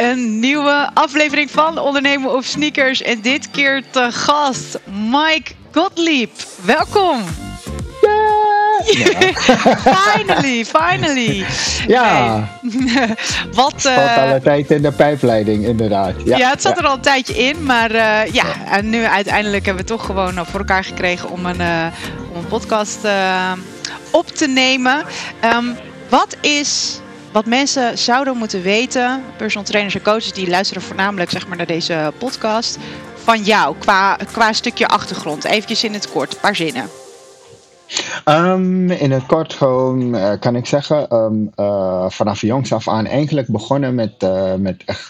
een nieuwe aflevering van Ondernemen op Sneakers. En dit keer te gast Mike Gottlieb. Welkom. finally, finally. Ja. Wat. Het uh, al een tijd in de pijpleiding, inderdaad. Ja, ja het zat er al een tijdje in, maar uh, ja, en nu uiteindelijk hebben we toch gewoon voor elkaar gekregen om een, uh, om een podcast op te nemen. Um, wat is wat mensen zouden moeten weten, personal trainers en coaches die luisteren voornamelijk zeg maar, naar deze podcast, van jou qua, qua stukje achtergrond? Even in het kort, een paar zinnen. Um, in het kort gewoon uh, kan ik zeggen, um, uh, vanaf jongs af aan eigenlijk begonnen met, uh, met echt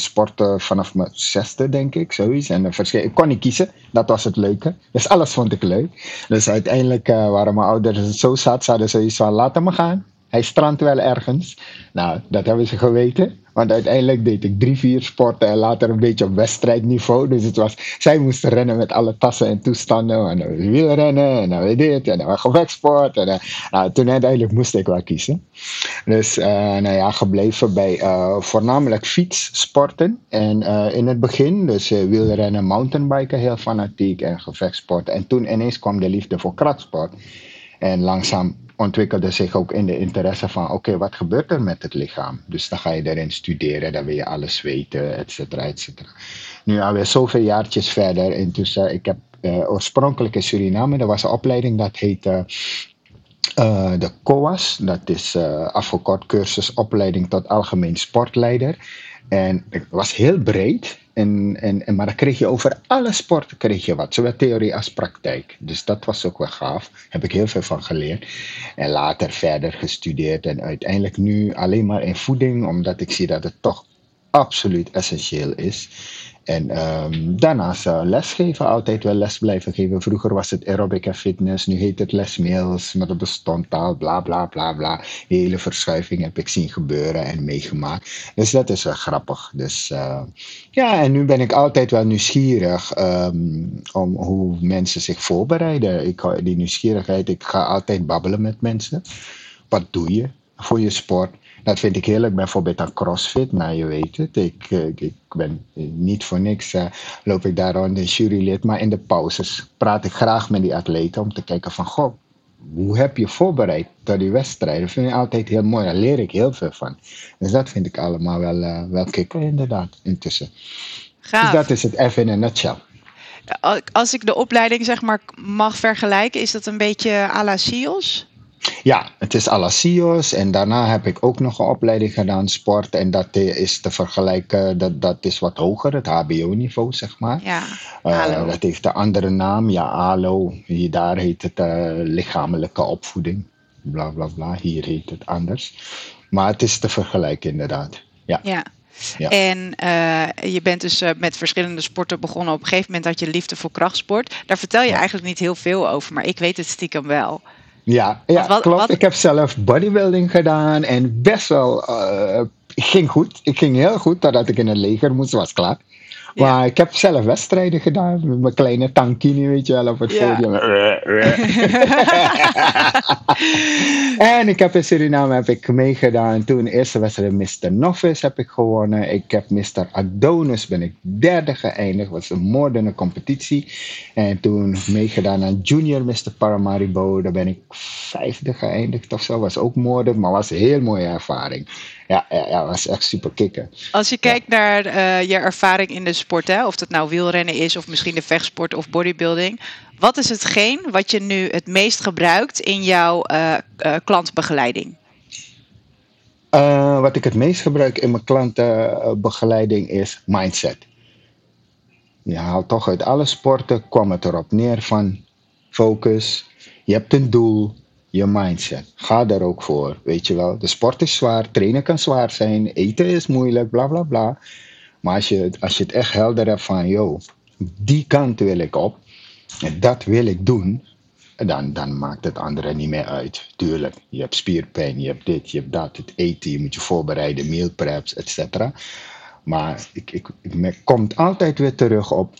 sporten vanaf mijn zesde denk ik, zoiets. En ik kon niet kiezen, dat was het leuke. Dus alles vond ik leuk. Dus uiteindelijk waren mijn ouders zo zat, ze hadden zoiets van laat hem gaan. Hij strandt wel ergens. Nou, dat hebben ze geweten. Want uiteindelijk deed ik drie, vier sporten en later een beetje op wedstrijdniveau. Dus het was, zij moesten rennen met alle tassen en toestanden. En dan wielrennen en dan weer dit en dan gevechtsport. En, nou, toen uiteindelijk moest ik wel kiezen. Dus uh, nou ja, gebleven bij uh, voornamelijk fietssporten. En uh, in het begin, dus wielrennen, mountainbiken heel fanatiek en gevechtsport. En toen ineens kwam de liefde voor krachtsport. En langzaam ontwikkelde zich ook in de interesse van, oké, wat gebeurt er met het lichaam? Dus dan ga je erin studeren, dan wil je alles weten, et cetera, et cetera. Nu alweer zoveel jaartjes verder, intussen, ik heb uh, oorspronkelijk in Suriname, er was een opleiding dat heette uh, de COAS, dat is uh, afgekort cursus opleiding tot algemeen sportleider. En het was heel breed. En, en, en, maar dan kreeg je over alle sporten kreeg je wat, zowel theorie als praktijk. Dus dat was ook wel gaaf. Heb ik heel veel van geleerd. En later verder gestudeerd. En uiteindelijk nu alleen maar in voeding, omdat ik zie dat het toch absoluut essentieel is. En um, daarnaast uh, lesgeven, altijd wel les blijven geven. Vroeger was het aerobic en fitness, nu heet het lesmails, maar dat bestond al, bla bla bla bla. hele verschuiving heb ik zien gebeuren en meegemaakt. Dus dat is wel grappig. Dus uh, ja, en nu ben ik altijd wel nieuwsgierig um, om hoe mensen zich voorbereiden. Ik, die nieuwsgierigheid, ik ga altijd babbelen met mensen. Wat doe je voor je sport? Dat vind ik heerlijk, bijvoorbeeld aan CrossFit. Nou, je weet het, ik, eh, ik ben niet voor niks, uh, loop ik daar rond in jurylid. Maar in de pauzes praat ik graag met die atleten om te kijken van, goh, hoe heb je voorbereid tot die wedstrijd? Dat vind ik altijd heel mooi, daar leer ik heel veel van. Dus dat vind ik allemaal wel, uh, wel kicken inderdaad, intussen. Gaaf. Dus dat is het even in een nutshell. Als ik de opleiding zeg maar mag vergelijken, is dat een beetje à la SEALS? Ja, het is Alasios en daarna heb ik ook nog een opleiding gedaan, sport. En dat is te vergelijken, dat, dat is wat hoger, het HBO-niveau, zeg maar. Ja, uh, dat heeft een andere naam, ja, ALO. Hier, daar heet het uh, lichamelijke opvoeding, bla bla bla. Hier heet het anders. Maar het is te vergelijken, inderdaad. Ja. ja. Ja. En uh, je bent dus met verschillende sporten begonnen. Op een gegeven moment had je liefde voor krachtsport. Daar vertel je ja. eigenlijk niet heel veel over, maar ik weet het stiekem wel. Ja, ja wat, klopt. Wat... Ik heb zelf bodybuilding gedaan en best wel. Uh, ging goed. Ik ging heel goed totdat ik in het leger moest, was klaar. Maar ik heb zelf wedstrijden gedaan met mijn kleine tankini, weet je wel, op het ja. podium. en ik heb in Suriname heb ik meegedaan. Toen de eerste wedstrijd Mr. Novice heb ik gewonnen. Ik heb Mr. Adonis ben ik derde geëindigd. was een moordende competitie. En toen meegedaan aan Junior Mr. Paramaribo. Daar ben ik vijfde geëindigd of zo. Was ook moordend, maar was een heel mooie ervaring ja, ja, ja, was echt super kicken. Als je kijkt naar uh, je ervaring in de sport, hè, of het nou wielrennen is of misschien de vechtsport of bodybuilding. Wat is hetgeen wat je nu het meest gebruikt in jouw uh, uh, klantbegeleiding? wat ik het meest gebruik in mijn klantenbegeleiding is mindset. Je haalt toch uit alle sporten, kwam het erop neer van focus, je hebt een doel, je mindset. Ga daar ook voor, weet je wel. De sport is zwaar, trainen kan zwaar zijn, eten is moeilijk, bla bla bla. Maar als je, als je het echt helder hebt van, yo, die kant wil ik op en dat wil ik doen, dan, dan maakt het andere niet meer uit. Tuurlijk, je hebt spierpijn, je hebt dit, je hebt dat, het eten, je moet je voorbereiden, meal preps, etc. Maar ik, ik, ik kom altijd weer terug op,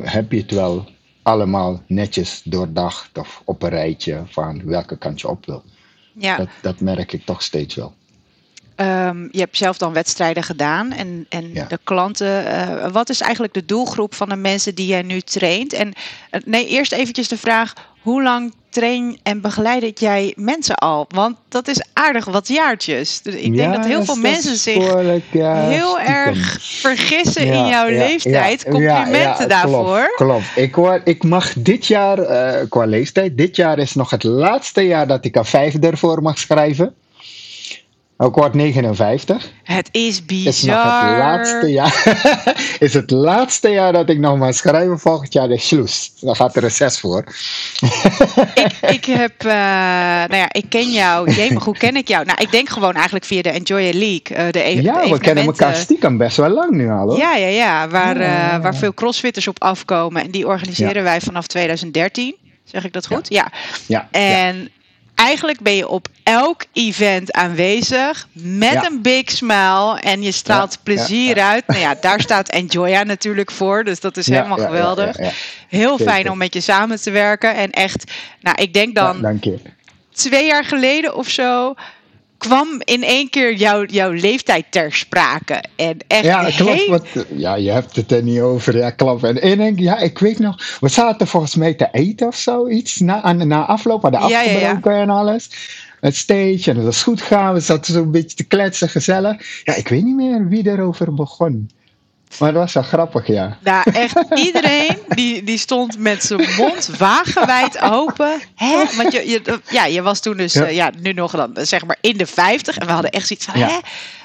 heb je het wel allemaal netjes doordacht of op een rijtje van welke kant je op wil. Ja. Dat, dat merk ik toch steeds wel. ehm, je hebt zelf dan wedstrijden gedaan en, en de klanten. Uh, wat is eigenlijk de doelgroep van de mensen die jij nu traint? En uh, nee, eerst eventjes de vraag: hoe lang train en begeleid jij mensen al? Want dat is aardig wat jaartjes. Dus ik denk dat heel veel mensen zich heel erg vergissen in jouw leeftijd. Complimenten daarvoor. Klopt, klopt. Ik, hoor, ik mag dit jaar, uh, qua leeftijd, dit jaar is nog het laatste jaar dat ik een vijfde ervoor mag schrijven. Ook wordt 59. Het is bizar. Is nog het laatste jaar. is het laatste jaar dat ik nog maar schrijven. Volgend jaar is Sloes. Dan gaat er een zes voor. ik, ik heb, uh, nou ja, ik ken jou. Jemig, hoe ken ik jou? Nou, ik denk gewoon eigenlijk via de Enjoy League. Uh, de e ja, we kennen elkaar stiekem best wel lang nu al. Hoor. Ja, ja, ja. Waar, uh, waar veel crossfitters op afkomen. En die organiseren ja. wij vanaf 2013. Zeg ik dat goed? Ja. ja. ja. En eigenlijk ben je op elk event aanwezig met ja. een big smile en je straalt ja, plezier ja, uit. Nou ja, daar staat Enjoya natuurlijk voor, dus dat is helemaal geweldig. Heel fijn om met je samen te werken en echt, nou ik denk dan dank je. twee jaar geleden of zo kwam in één keer jouw, jouw leeftijd ter sprake. En echt ja, klopt. Wat, ja, je hebt het er niet over. Ja, klopt. En ik denk, ja, ik weet nog, we zaten volgens mij te eten of zoiets na, na afloop, hadden afgebroken ja, ja, en alles. Het stage en het was goed gaan. We zaten zo een beetje te kletsen, gezellig. Ja, ik weet niet meer wie erover begon. Maar dat was wel grappig, ja. Nou, echt iedereen die, die stond met zijn mond wagenwijd open. Hè? Want je, je, ja, je was toen dus, ja. Uh, ja, nu nog dan, zeg maar in de 50. En we hadden echt zoiets van, ja. hè?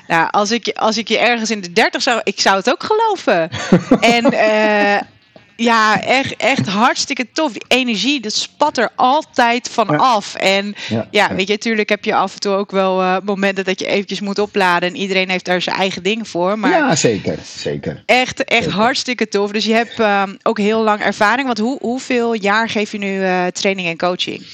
Nou, als ik, als ik je ergens in de 30 zou, ik zou het ook geloven. en uh, ja, echt, echt hartstikke tof. Die energie, dat spat er altijd van af. En ja, ja, weet je, natuurlijk heb je af en toe ook wel uh, momenten dat je eventjes moet opladen. En iedereen heeft daar zijn eigen dingen voor. Maar ja, zeker. zeker. Echt, echt zeker. hartstikke tof. Dus je hebt uh, ook heel lang ervaring. Want hoe, hoeveel jaar geef je nu uh, training en coaching?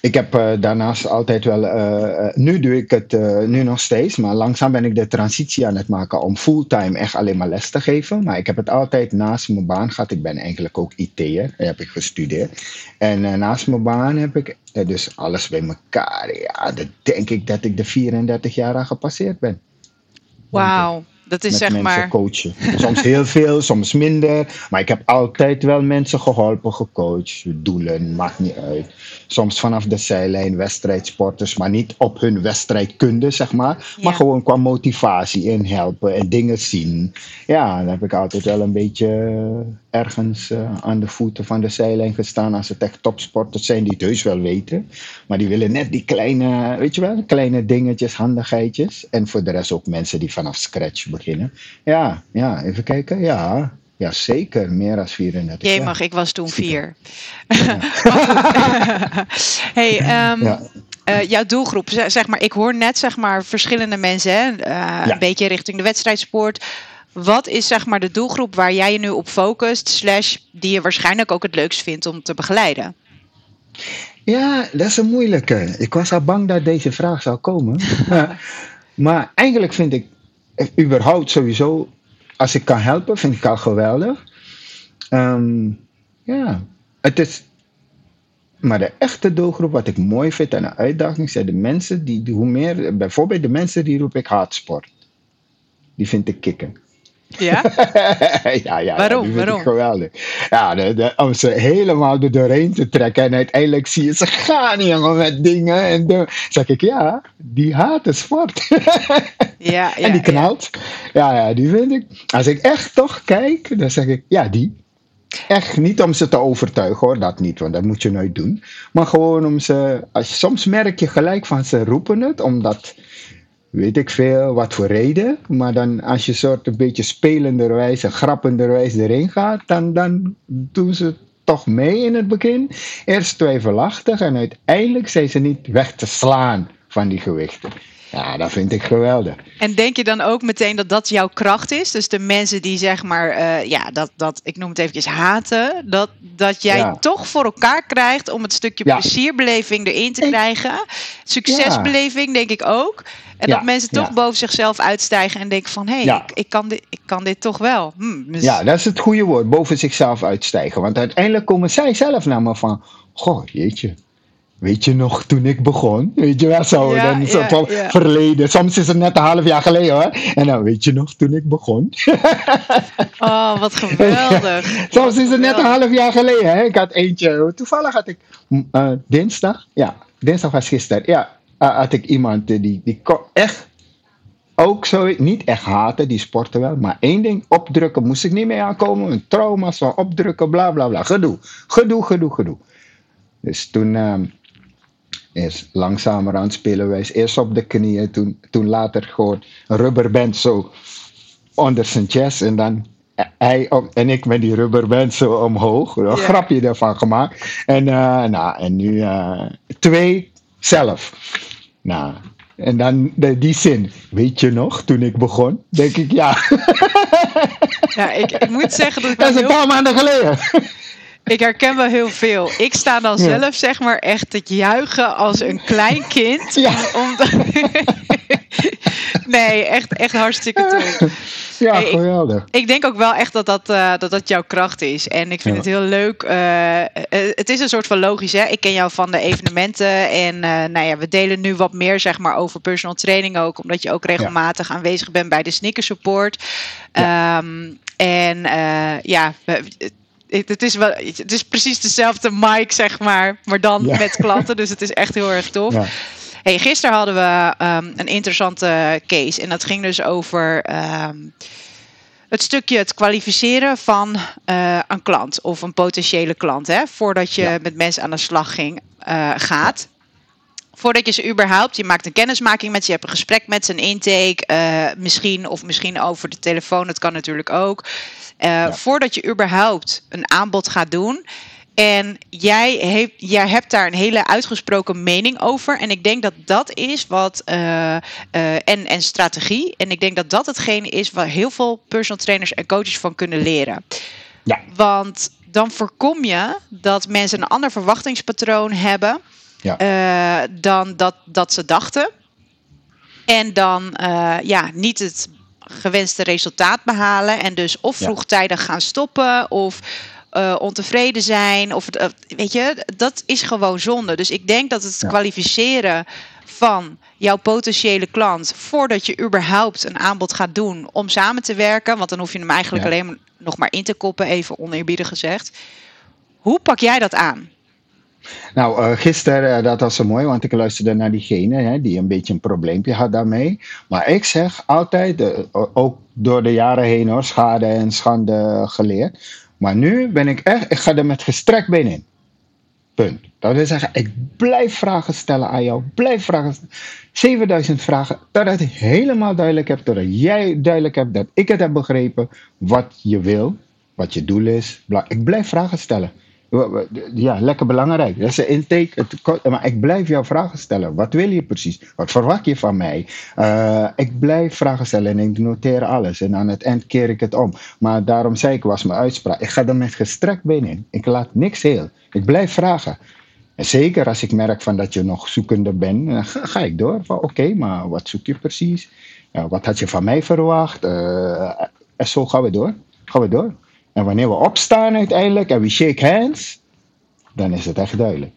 Ik heb uh, daarnaast altijd wel, uh, nu doe ik het nu nog steeds, maar langzaam ben ik de transitie aan het maken om fulltime echt alleen maar les te geven. Maar ik heb het altijd naast mijn baan gehad. Ik ben eigenlijk ook IT'er, heb ik gestudeerd. En naast mijn baan heb ik dus alles bij elkaar. Ja, dan denk ik dat ik de 34 jaar aan gepasseerd ben. Wauw. Dat is met zeg mensen maar. coachen. Soms heel veel, soms minder. Maar ik heb altijd wel mensen geholpen, gecoacht. Doelen, maakt niet uit. Soms vanaf de zijlijn, wedstrijdsporters, maar niet op hun wedstrijdkunde, zeg maar. Ja. Maar gewoon qua motivatie in helpen en dingen zien. Ja, dan heb ik altijd wel een beetje ergens uh, aan de voeten van de zijlijn gestaan. Als het echt topsporters zijn die het heus wel weten. Maar die willen net die kleine, weet je wel, kleine dingetjes, handigheidjes. En voor de rest ook mensen die vanaf scratch beginnen. Ja, ja, even kijken. Ja, ja, zeker. Meer dan 34 Jee, mag, ik was toen vier. Ja. hey, um, ja. uh, jouw doelgroep, zeg maar, ik hoor net zeg maar verschillende mensen, hè, uh, ja. een beetje richting de wedstrijdsport. Wat is zeg maar de doelgroep waar jij je nu op focust, slash die je waarschijnlijk ook het leukst vindt om te begeleiden? Ja, dat is een moeilijke. Ik was al bang dat deze vraag zou komen. maar eigenlijk vind ik überhaupt sowieso, als ik kan helpen, vind ik al geweldig. Um, ja, het is. Maar de echte doelgroep, wat ik mooi vind en een uitdaging, zijn de mensen die, hoe meer, bijvoorbeeld de mensen die roep ik haatsport. Die vind ik kicken. Ja? ja, ja, Waarom? Waarom? geweldig. Ja, de, de, om ze helemaal er doorheen te trekken en uiteindelijk zie je ze gaan, jongen, met dingen. En dan zeg ik, ja, die haat de sport. ja, ja, en die knalt. Ja. ja, ja, die vind ik. Als ik echt toch kijk, dan zeg ik, ja, die. Echt niet om ze te overtuigen hoor, dat niet, want dat moet je nooit doen. Maar gewoon om ze. Als, soms merk je gelijk van ze roepen het, omdat weet ik veel, wat voor reden. Maar dan als je soort een beetje spelenderwijs en grappenderwijs erin gaat, dan, dan doen ze toch mee in het begin. Eerst twijfelachtig en uiteindelijk zijn ze niet weg te slaan van die gewichten. Ja, dat vind ik geweldig. En denk je dan ook meteen dat dat jouw kracht is? Dus de mensen die zeg maar, uh, ja, dat, dat, ik noem het eventjes haten, dat, dat jij ja. toch voor elkaar krijgt om het stukje ja. plezierbeleving erin te krijgen. Succesbeleving denk ik ook. En dat mensen toch boven zichzelf uitstijgen en denken van, hé, hey, ik, ik, kan dit, ik kan dit toch wel. Hm, dus... Ja, dat is het goede woord, boven zichzelf uitstijgen. Want uiteindelijk komen zij zelf naar me van, goh, jeetje Weet je nog toen ik begon? Weet je wel zo? Ja, dan zo ja, van ja. verleden. Soms is het net een half jaar geleden hoor. En dan weet je nog toen ik begon? Oh, wat geweldig. Soms is het net een half jaar geleden. Hè? Ik had eentje, toevallig had ik mm, eh, dinsdag, ja, dinsdag was gisteren, ja, eh, had ik iemand die, die kon echt ook zo, niet echt haten, die sporten wel, maar één ding, opdrukken moest ik niet mee aankomen. Een trauma van opdrukken, bla bla bla. Gedoe, gedoe, gedoe, gedoe. Dus toen, ehm eerst langzamerhand spelen wij eerst op de knieën, toen, toen later gewoon een rubberband zo onder zijn chest en dan hij en ik met die rubberband zo omhoog. Een grapje ervan gemaakt. En, eh, nou, en nu eh, twee zelf. Nou, en dan de, die zin. Weet je nog, toen ik begon? Denk ik, ja. Ja, ik, ik moet zeggen dat ik Dat is een heel, paar maanden geleden. Ik herken wel heel veel. Ik sta dan Ja. zelf zeg maar echt te juichen als een klein kind. Ja. Omdat... nee, echt, echt hartstikke tof. Ja, Hey, geweldig. Ik denk ook wel echt dat dat, eh, dat, dat jouw kracht is. En ik vind Ja. het heel leuk. eh, eh, het is een soort van logisch. Hè? Ik ken jou van de evenementen. En nou ja, we delen nu wat meer zeg maar, over personal training ook. Omdat je ook regelmatig aanwezig bent bij de sneaker support. Ehm, en ja, het, is wel, het is precies dezelfde mic, zeg maar. Maar dan Ja. met klanten. Dus het is echt heel erg tof. Ja. Hey, gisteren hadden we ehm, een interessante case. En dat ging dus over ehm, het stukje het kwalificeren van eh, een klant of een potentiële klant. Hè, voordat je Ja. met mensen aan de slag ging, eh, gaat. Voordat je ze überhaupt, je maakt een kennismaking met ze, je hebt een gesprek met ze, een intake, eh, misschien of misschien over de telefoon, dat kan natuurlijk ook. Eh, Voordat je überhaupt een aanbod gaat doen. En jij, heeft, jij hebt daar een hele uitgesproken mening over. En ik denk dat dat is wat. eh, en, en strategie. En ik denk dat dat hetgene is waar heel veel personal trainers en coaches van kunnen leren. Ja. Want dan voorkom je dat mensen een ander verwachtingspatroon hebben. Ja. eh, dan dat, dat ze dachten. En dan eh, ja, niet het gewenste resultaat behalen. En dus of vroegtijdig gaan stoppen. Of eh, ontevreden zijn. Of, weet je, dat is gewoon zonde. Dus ik denk dat het kwalificeren van jouw potentiële klant. voordat je überhaupt een aanbod gaat doen om samen te werken. Want dan hoef je hem eigenlijk Ja. alleen nog maar in te koppen, even oneerbiedig gezegd. Hoe pak jij dat aan? Nou, eh, gisteren, eh, dat was zo mooi, want ik luisterde naar diegene hè, die een beetje een probleempje had daarmee. Maar ik zeg altijd, eh, ook door de jaren heen hoor, schade en schande geleerd. Maar nu ben ik echt, ik ga er met gestrekt been in. Punt. Dat wil zeggen, ik blijf vragen stellen aan jou. Blijf vragen stellen. 7000 vragen. Totdat ik helemaal duidelijk heb. Totdat jij duidelijk hebt dat ik het heb begrepen. Wat je wil. Wat je doel is. Ik blijf vragen stellen. Ja, lekker belangrijk. Dat is een intake. Het maar ik blijf jou vragen stellen. Wat wil je precies? Wat verwacht je van mij? Eh, ik blijf vragen stellen en ik noteer alles. En aan het eind keer ik het om. Maar daarom zei ik, was mijn uitspraak. Ik ga er met gestrekt been in. Ik laat niks heel. Ik blijf vragen. En zeker als ik merk van dat je nog zoekende bent, dan ga, ik door. Oké, maar wat zoek je precies? Wat had je van mij verwacht? Eh, en zo gaan we door. Gaan we door. En wanneer we opstaan uiteindelijk en we shake hands, dan is het echt duidelijk.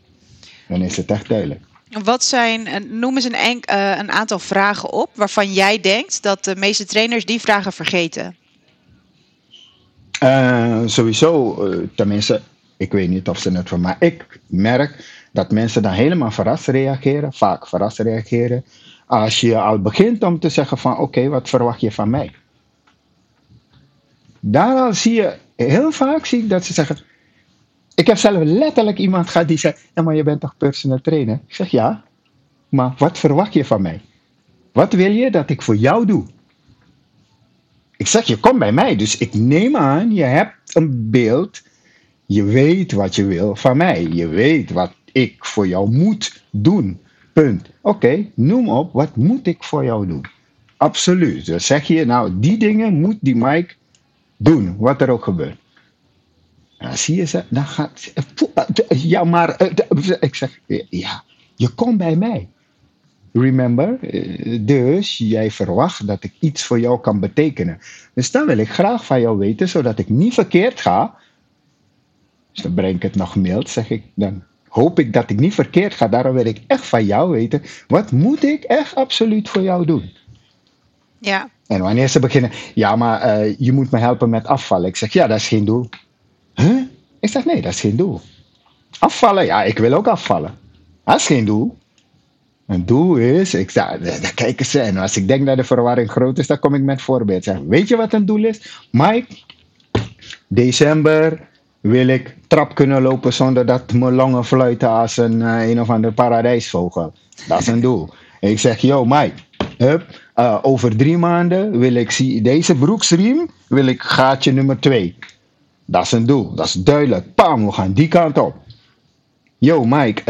Dan is het echt duidelijk. Wat zijn, eh, noem eens een, enk, eh, een aantal vragen op waarvan jij denkt dat de meeste trainers die vragen vergeten. Eh, sowieso, tenminste, ik weet niet of ze het van, maar ik merk dat mensen dan helemaal verrast reageren, vaak verrast reageren, als je al begint om te zeggen van, oké, wat verwacht je van mij? Daar al zie je, heel vaak zie ik dat ze zeggen, ik heb zelf letterlijk iemand gehad die zei, ja, maar je bent toch personal trainer? Ik zeg, ja, maar wat verwacht je van mij? Wat wil je dat ik voor jou doe? Ik zeg, je komt bij mij, dus ik neem aan, je hebt een beeld. Je weet wat je wil van mij. Je weet wat ik voor jou moet doen. Punt. Oké, noem op, wat moet ik voor jou doen? Absoluut. Dus zeg je, nou, die dingen moet die Mike doen, wat er ook gebeurt. Dan zie je ze, dan gaat. Ja, maar. eh, Ik zeg, ja, je komt bij mij. Remember? Eh, Dus jij verwacht dat ik iets voor jou kan betekenen. Dus dan wil ik graag van jou weten, zodat ik niet verkeerd ga. Dus dan breng ik het nog mild, zeg ik dan. hoop ik dat ik niet verkeerd ga. Daarom wil ik echt van jou weten, wat moet ik echt absoluut voor jou doen? Ja. En wanneer ze beginnen, ja, maar uh, je moet me helpen met afvallen. Ik zeg, ja, dat is geen doel. Huh? Ik zeg, nee, dat is geen doel. Afvallen, ja, ik wil ook afvallen. Dat is geen doel. Een doel is, ik daar kijken ze. En als ik denk dat de verwarring groot is, dan kom ik met voorbeeld. Zeg, weet je wat een doel is? Mike, december wil ik trap kunnen lopen zonder dat mijn longen fluiten als een, uh, een of ander paradijsvogel. Dat is een doel. ik zeg, yo Mike, hup, uh, over drie maanden wil ik zie, deze broeksriem, wil ik gaatje nummer twee. Dat is een doel, dat is duidelijk. Pam, we gaan die kant op. Yo Mike,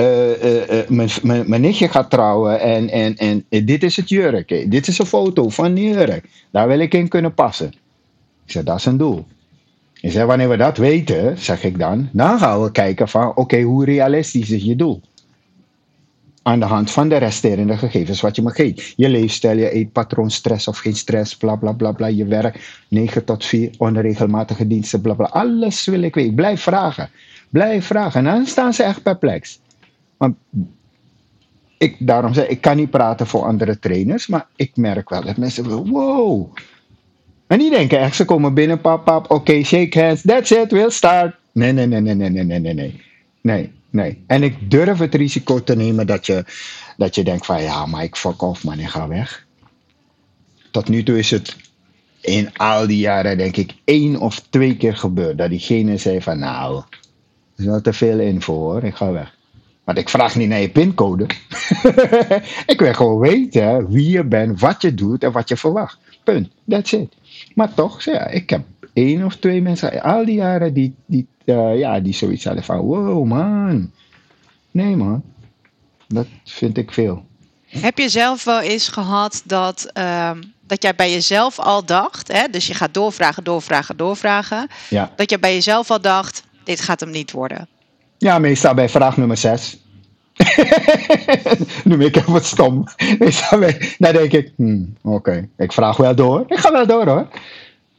uh, mijn nichtje gaat trouwen en, en, en dit is het jurk. Dit is een foto van die jurk. Daar wil ik in kunnen passen. Ik zeg, dat is een doel. Ik zeg, wanneer we dat weten, zeg ik dan, dan gaan we kijken van, oké, hoe realistisch is je doel? aan de hand van de resterende gegevens wat je me geeft. Je leefstijl, je eetpatroon, stress of geen stress, bla bla bla bla. Je werk, 9 tot 4, onregelmatige diensten, bla bla. Alles wil ik weten. Blijf vragen. Blijf vragen. En dan staan ze echt perplex. Want ik, daarom zeg ik, kan niet praten voor andere trainers, maar ik merk wel dat mensen wow. En die denken echt, ze komen binnen, pap, pap, oké, shake hands, that's it, we'll start. Nee, nee, nee, nee, nee, nee, nee, nee. Nee, Nee. En ik durf het risico te nemen dat je, dat je denkt van, ja, Mike, fuck off man, ik ga weg. Tot nu toe is het in al die jaren, denk ik, één of twee keer gebeurd. Dat diegene zei van, nou, er is wel te veel info hoor, ik ga weg. Want ik vraag niet naar je pincode. ik wil gewoon weten wie je bent, wat je doet en wat je verwacht. Punt. That's it. Maar toch, ja, ik heb één of twee mensen al die jaren die, die, uh, ja, die zoiets hadden van: wow, man. Nee, man. Dat vind ik veel. Heb je zelf wel eens gehad dat, uh, dat jij bij jezelf al dacht, hè, dus je gaat doorvragen, doorvragen, doorvragen, ja. dat je bij jezelf al dacht: dit gaat hem niet worden? Ja, meestal bij vraag nummer 6. nu ik even wat stom. Dan denk ik, hmm, oké, ik vraag wel door. Ik ga wel door hoor.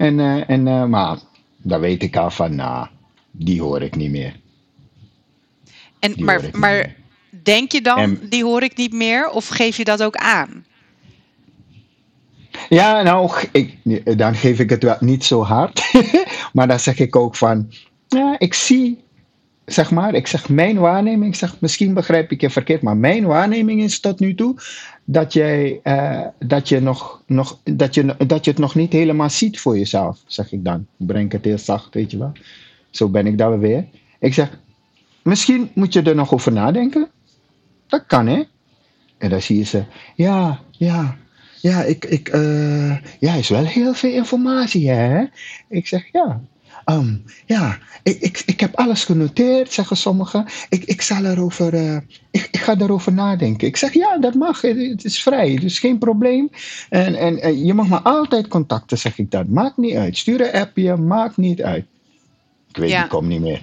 En, uh, en, uh, maar dan weet ik al van, nou, die hoor ik niet meer. En, maar maar denk je dan, die hoor ik niet meer? Of geef je dat ook aan? Ja, nou, ik, dan geef ik het wel niet zo hard. maar dan zeg ik ook van, ja, ik zie zeg maar, ik zeg mijn waarneming, zeg misschien begrijp ik je verkeerd, maar mijn waarneming is tot nu toe dat, jij, uh, dat, je nog, nog, dat, je, dat je het nog niet helemaal ziet voor jezelf, zeg ik dan. Ik breng het heel zacht, weet je wel. Zo ben ik dan weer. Ik zeg, misschien moet je er nog over nadenken. Dat kan, hè? En dan zie je ze, ja, ja, ja, ik, ik, uh, ja, is wel heel veel informatie, hè? Ik zeg, ja, Um, ja, ik, ik, ik heb alles genoteerd, zeggen sommigen. Ik, ik, zal erover, uh, ik, ik ga erover nadenken. Ik zeg ja, dat mag. Het is vrij. Is geen probleem. En, en, en je mag me altijd contacten, zeg ik dan. Maakt niet uit. Stuur een appje, maakt niet uit. Ik weet, ja. die komt niet meer.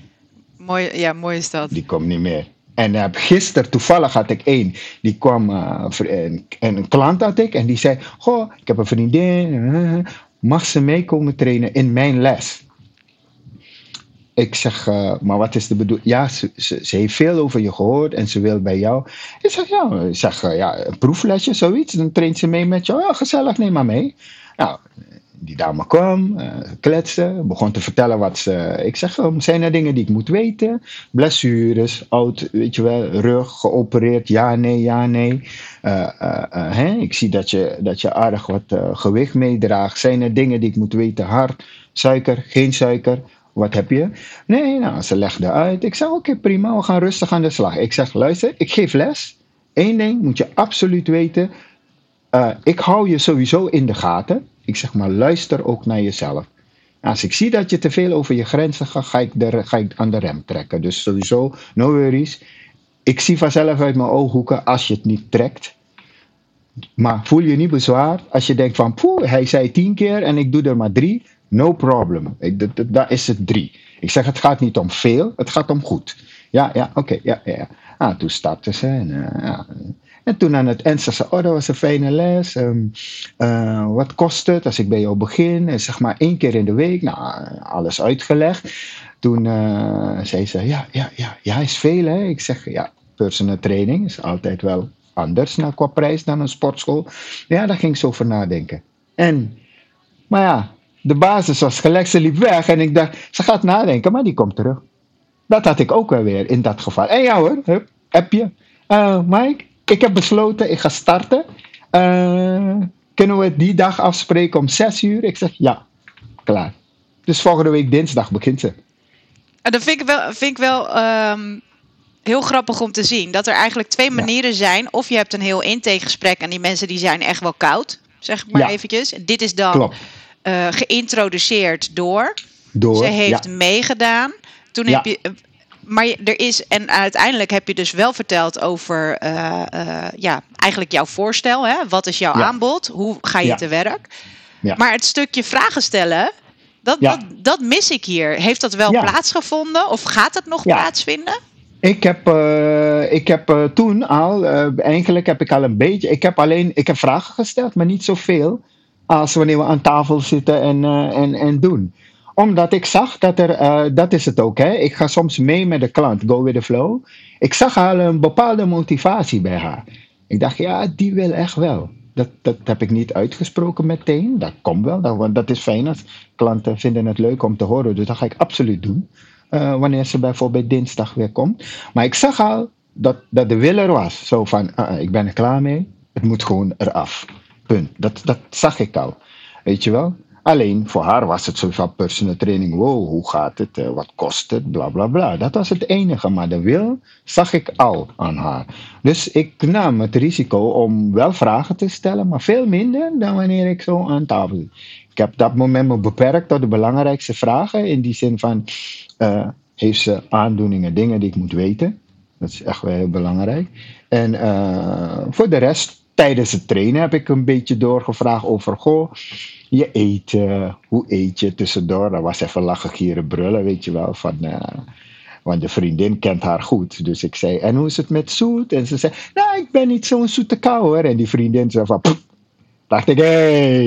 Mooi, ja, mooi is dat. Die komt niet meer. En uh, gisteren toevallig had ik één, die kwam, uh, en, en een klant had ik, en die zei: Goh, ik heb een vriendin, mag ze meekomen trainen in mijn les? Ik zeg, uh, maar wat is de bedoeling? Ja, ze, ze, heeft veel over je gehoord en ze wil bij jou. Ik zeg, ja, ik zeg, uh, ja een proeflesje, zoiets. Dan traint ze mee met jou. Ja, gezellig, neem maar mee. Nou, die dame kwam, uh, kletste, begon te vertellen wat ze. Ik zeg, um, zijn er dingen die ik moet weten? Blessures, oud, weet je wel, rug, geopereerd, ja, nee, ja, nee. Hè? Ik zie dat je, dat je aardig wat gewicht meedraagt. Zijn er dingen die ik moet weten? Hart, suiker, geen suiker? Wat heb je? Nee, nou, ze legde uit. Ik zeg, oké, prima, we gaan rustig aan de slag. Ik zeg, luister, ik geef les. Eén ding moet je absoluut weten. Uh, ik hou je sowieso in de gaten. Ik zeg maar, luister ook naar jezelf. Als ik zie dat je te veel over je grenzen gaat, ga ik, de, ga ik aan de rem trekken. Dus sowieso, no worries. Ik zie vanzelf uit mijn ooghoeken als je het niet trekt. Maar voel je niet bezwaar als je denkt van, poeh, hij zei tien keer en ik doe er maar drie. No problem. Daar is het drie. Ik zeg, het gaat niet om veel, het gaat om goed. Ja, ja, oké, ja, ja. Ah, toen stapte ze en, uh, ja. en toen aan het eind zei ze, oh, dat was een fijne les. Um, uh, wat kost het als ik bij jou begin? En zeg maar één keer in de week, nou, alles uitgelegd. Toen uh, zei ze, ja, ja, ja, ja, is veel hè. Ik zeg, ja, personal training is altijd wel anders nou, qua prijs dan een sportschool. Ja, daar ging zo over nadenken. En, maar ja, de basis was gelijk, ze liep weg en ik dacht, ze gaat nadenken, maar die komt terug. Dat had ik ook wel weer in dat geval. En ja hoor, hup, heb je. Uh, Mike, ik heb besloten, ik ga starten. Uh, kunnen we die dag afspreken om 6 uur? Ik zeg ja, klaar. Dus volgende week dinsdag begint ze. Dat vind ik wel, vind ik wel um, heel grappig om te zien. Dat er eigenlijk twee manieren zijn. Of je hebt een heel intakegesprek en die mensen die zijn echt wel koud. Zeg ik maar ja. eventjes. Dit is dan uh, geïntroduceerd door. door. Ze heeft meegedaan. Toen heb je maar er is, en uiteindelijk heb je dus wel verteld over uh, uh, ja, eigenlijk jouw voorstel. Hè? Wat is jouw aanbod? Hoe ga je te werk? Ja. Maar het stukje vragen stellen, dat, dat, dat, mis ik hier. Heeft dat wel plaatsgevonden of gaat het nog plaatsvinden? Ik heb, uh, ik heb uh, toen al, uh, eigenlijk heb ik al een beetje, ik heb alleen, ik heb vragen gesteld, maar niet zoveel als wanneer we aan tafel zitten en, en, en doen omdat ik zag dat er, uh, dat is het ook, hè. ik ga soms mee met de klant, go with the flow. Ik zag al een bepaalde motivatie bij haar. Ik dacht, ja, die wil echt wel. Dat, dat heb ik niet uitgesproken meteen. Dat komt wel, dat, dat is fijn als klanten vinden het leuk om te horen. Dus dat ga ik absoluut doen. Uh, wanneer ze bijvoorbeeld dinsdag weer komt. Maar ik zag al dat, dat de wil er was. Zo van, uh, ik ben er klaar mee. Het moet gewoon eraf. Punt. Dat, dat zag ik al. Weet je wel? Alleen voor haar was het zo van personal training. Wow, hoe gaat het? Eh, wat kost het? Bla bla bla. Dat was het enige. Maar de wil zag ik al aan haar. Dus ik nam het risico om wel vragen te stellen, maar veel minder dan wanneer ik zo aan tafel zit. Ik heb dat moment me beperkt tot de belangrijkste vragen. In die zin van: uh, heeft ze aandoeningen, dingen die ik moet weten? Dat is echt wel heel belangrijk. En uh, voor de rest, tijdens het trainen heb ik een beetje doorgevraagd over: goh je eten, hoe eet je tussendoor. Dat was even lachen, gieren, brullen, weet je wel. Van, uh, want de vriendin kent haar goed. Dus ik zei, en hoe is het met zoet? En ze zei, nou, ik ben niet zo'n zoete kou hoor. En die vriendin zei van, dacht ik, hé, hey,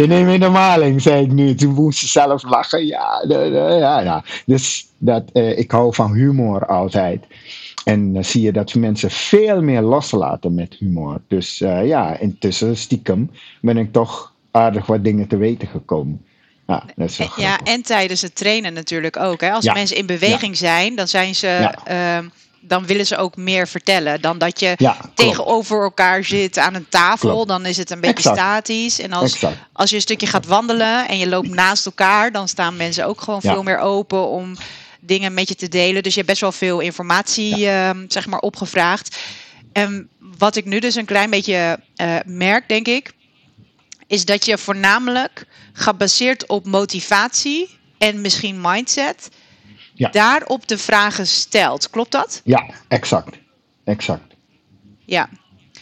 je neemt in de maling, zei ik nu. Toen moest ze zelf lachen. Ja, ja, ja. Dus dat, uh, ik hou van humor altijd. En dan zie je dat mensen veel meer loslaten met humor. Dus uh, ja, intussen stiekem ben ik toch aardig wat dingen te weten gekomen. Ja, dat is wel ja en tijdens het trainen natuurlijk ook. Hè? Als mensen in beweging zijn, dan zijn ze. Uh, dan willen ze ook meer vertellen dan dat je tegenover elkaar zit aan een tafel. Dan is het een beetje statisch. En als, als je een stukje gaat wandelen en je loopt naast elkaar, dan staan mensen ook gewoon veel meer open om dingen met je te delen. Dus je hebt best wel veel informatie uh, zeg maar opgevraagd. En wat ik nu dus een klein beetje uh, merk, denk ik, is dat je voornamelijk gebaseerd op motivatie en misschien mindset ja. daarop de vragen stelt. Klopt dat? Ja, exact. Exact. Ja.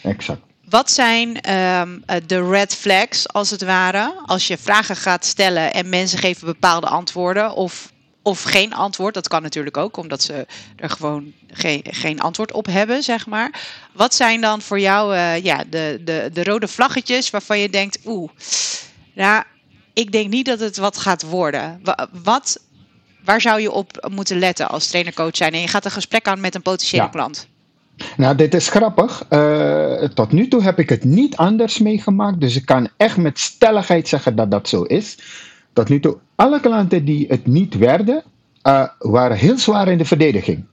Exact. Wat zijn um, de red flags, als het ware, als je vragen gaat stellen en mensen geven bepaalde antwoorden of of geen antwoord. Dat kan natuurlijk ook, omdat ze er gewoon geen, geen antwoord op hebben, zeg maar. Wat zijn dan voor jou uh, ja, de, de, de rode vlaggetjes waarvan je denkt, oeh, ja, ik denk niet dat het wat gaat worden. Wat, waar zou je op moeten letten als trainercoach zijn en je gaat een gesprek aan met een potentiële klant? Nou, dit is grappig. Uh, tot nu toe heb ik het niet anders meegemaakt. Dus ik kan echt met stelligheid zeggen dat dat zo is tot nu toe, alle klanten die het niet werden, uh, waren heel zwaar in de verdediging.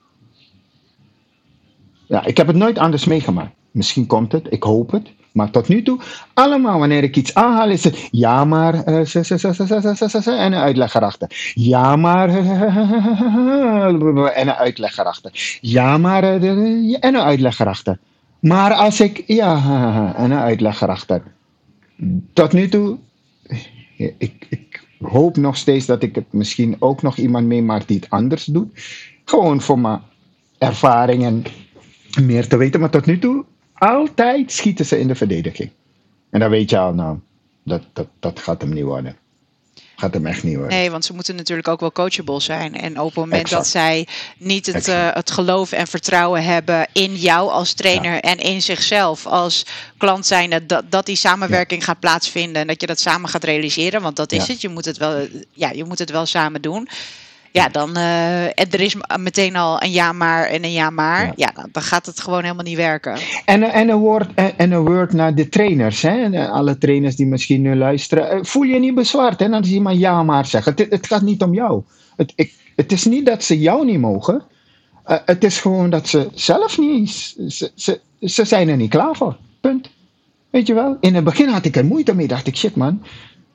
Ja, ik heb het nooit anders meegemaakt. Misschien komt het, ik hoop het. Maar tot nu toe, allemaal wanneer ik iets aanhaal, is het ja maar en een uitleg erachter. Ja maar en een uitleg erachter. Ja maar en een uitleg erachter. Maar als ik ja en een uitleg erachter. Tot nu toe, ik hoop nog steeds dat ik het misschien ook nog iemand meemaak die het anders doet. Gewoon voor mijn ervaringen meer te weten. Maar tot nu toe, altijd schieten ze in de verdediging. En dan weet je al, nou, dat, dat, dat gaat hem niet worden gaat hem echt niet worden. Nee, want ze moeten natuurlijk ook wel coachable zijn. En op het moment dat zij niet het, uh, het geloof en vertrouwen hebben in jou als trainer en in zichzelf als klant zijn, dat, dat die samenwerking gaat plaatsvinden en dat je dat samen gaat realiseren. Want dat is het. Je moet het wel, ja, je moet het wel samen doen. Ja, dan uh, er is meteen al een ja maar en een ja maar. Ja, dan, dan, gaat het gewoon helemaal niet werken. En, en, een, woord, en een woord naar de trainers, hè? alle trainers die misschien nu luisteren. Voel je niet bezwaard hè, als iemand ja maar zegt. Het, het gaat niet om jou. Het, ik, het is niet dat ze jou niet mogen. Uh, het is gewoon dat ze zelf niet. Ze, ze, ze zijn er niet klaar voor. Punt. Weet je wel? In het begin had ik er moeite mee. Dacht ik, shit man.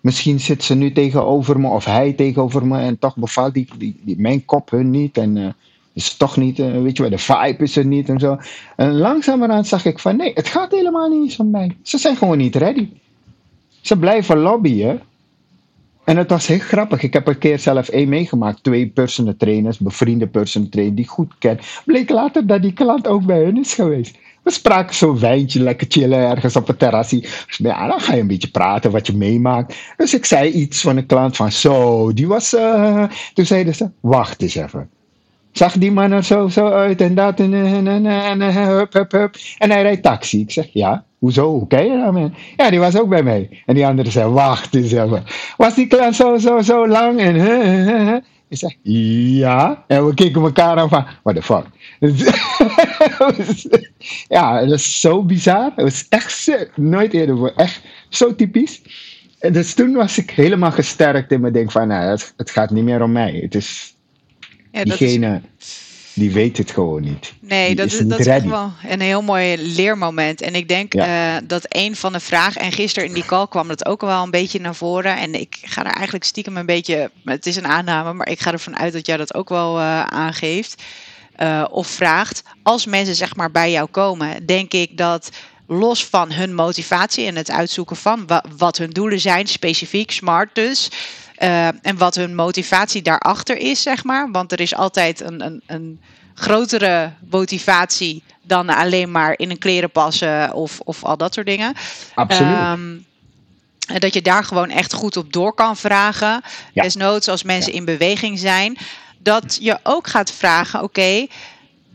Misschien zit ze nu tegenover me of hij tegenover me. En toch bevalt die, die, die mijn kop hun niet. En uh, is toch niet, uh, weet je wel, de vibe is er niet en zo. En langzamerhand zag ik van nee, het gaat helemaal niet om mij. Ze zijn gewoon niet ready. Ze blijven lobbyen en het was heel grappig. Ik heb een keer zelf één meegemaakt. Twee personal trainers, bevriende personal trainers die goed ken. Bleek later dat die klant ook bij hun is geweest. We spraken zo'n wijntje, lekker chillen ergens op het terrasje. Dus ja, dan ga je een beetje praten wat je meemaakt. Dus ik zei iets van een klant van zo, die was... Uh... Toen zeiden ze, wacht eens even. Zag die man er zo, zo uit en dat en, en, en, en, en hup, hup, hup. En hij rijdt taxi. Ik zeg, ja, hoezo? Hoe ken je dat, man? Ja, die was ook bij mij. En die andere zei, wacht eens even. Was die klant zo, zo, zo lang? En, uh, ik zeg, ja. En we keken elkaar aan van, what the fuck? ja, dat is zo bizar. Het was echt nooit eerder voor. Echt zo typisch. En dus toen was ik helemaal gesterkt in mijn denk van, nou, het, het gaat niet meer om mij. Het is ja, diegene die weet het gewoon niet. Nee, dat, is, dat is echt wel een heel mooi leermoment. En ik denk uh, dat een van de vragen, en gisteren in die call kwam dat ook wel een beetje naar voren. En ik ga er eigenlijk stiekem een beetje, het is een aanname, maar ik ga ervan uit dat jij dat ook wel uh, aangeeft. Uh, of vraagt. Als mensen zeg maar bij jou komen, denk ik dat los van hun motivatie en het uitzoeken van wat hun doelen zijn, specifiek, smart dus. Uh, en wat hun motivatie daarachter is, zeg maar. Want er is altijd een, een, een grotere motivatie dan alleen maar in een kleren passen of, of al dat soort dingen. Absoluut. Um, dat je daar gewoon echt goed op door kan vragen. Ja. Desnoods als mensen ja. in beweging zijn. Dat je ook gaat vragen, oké,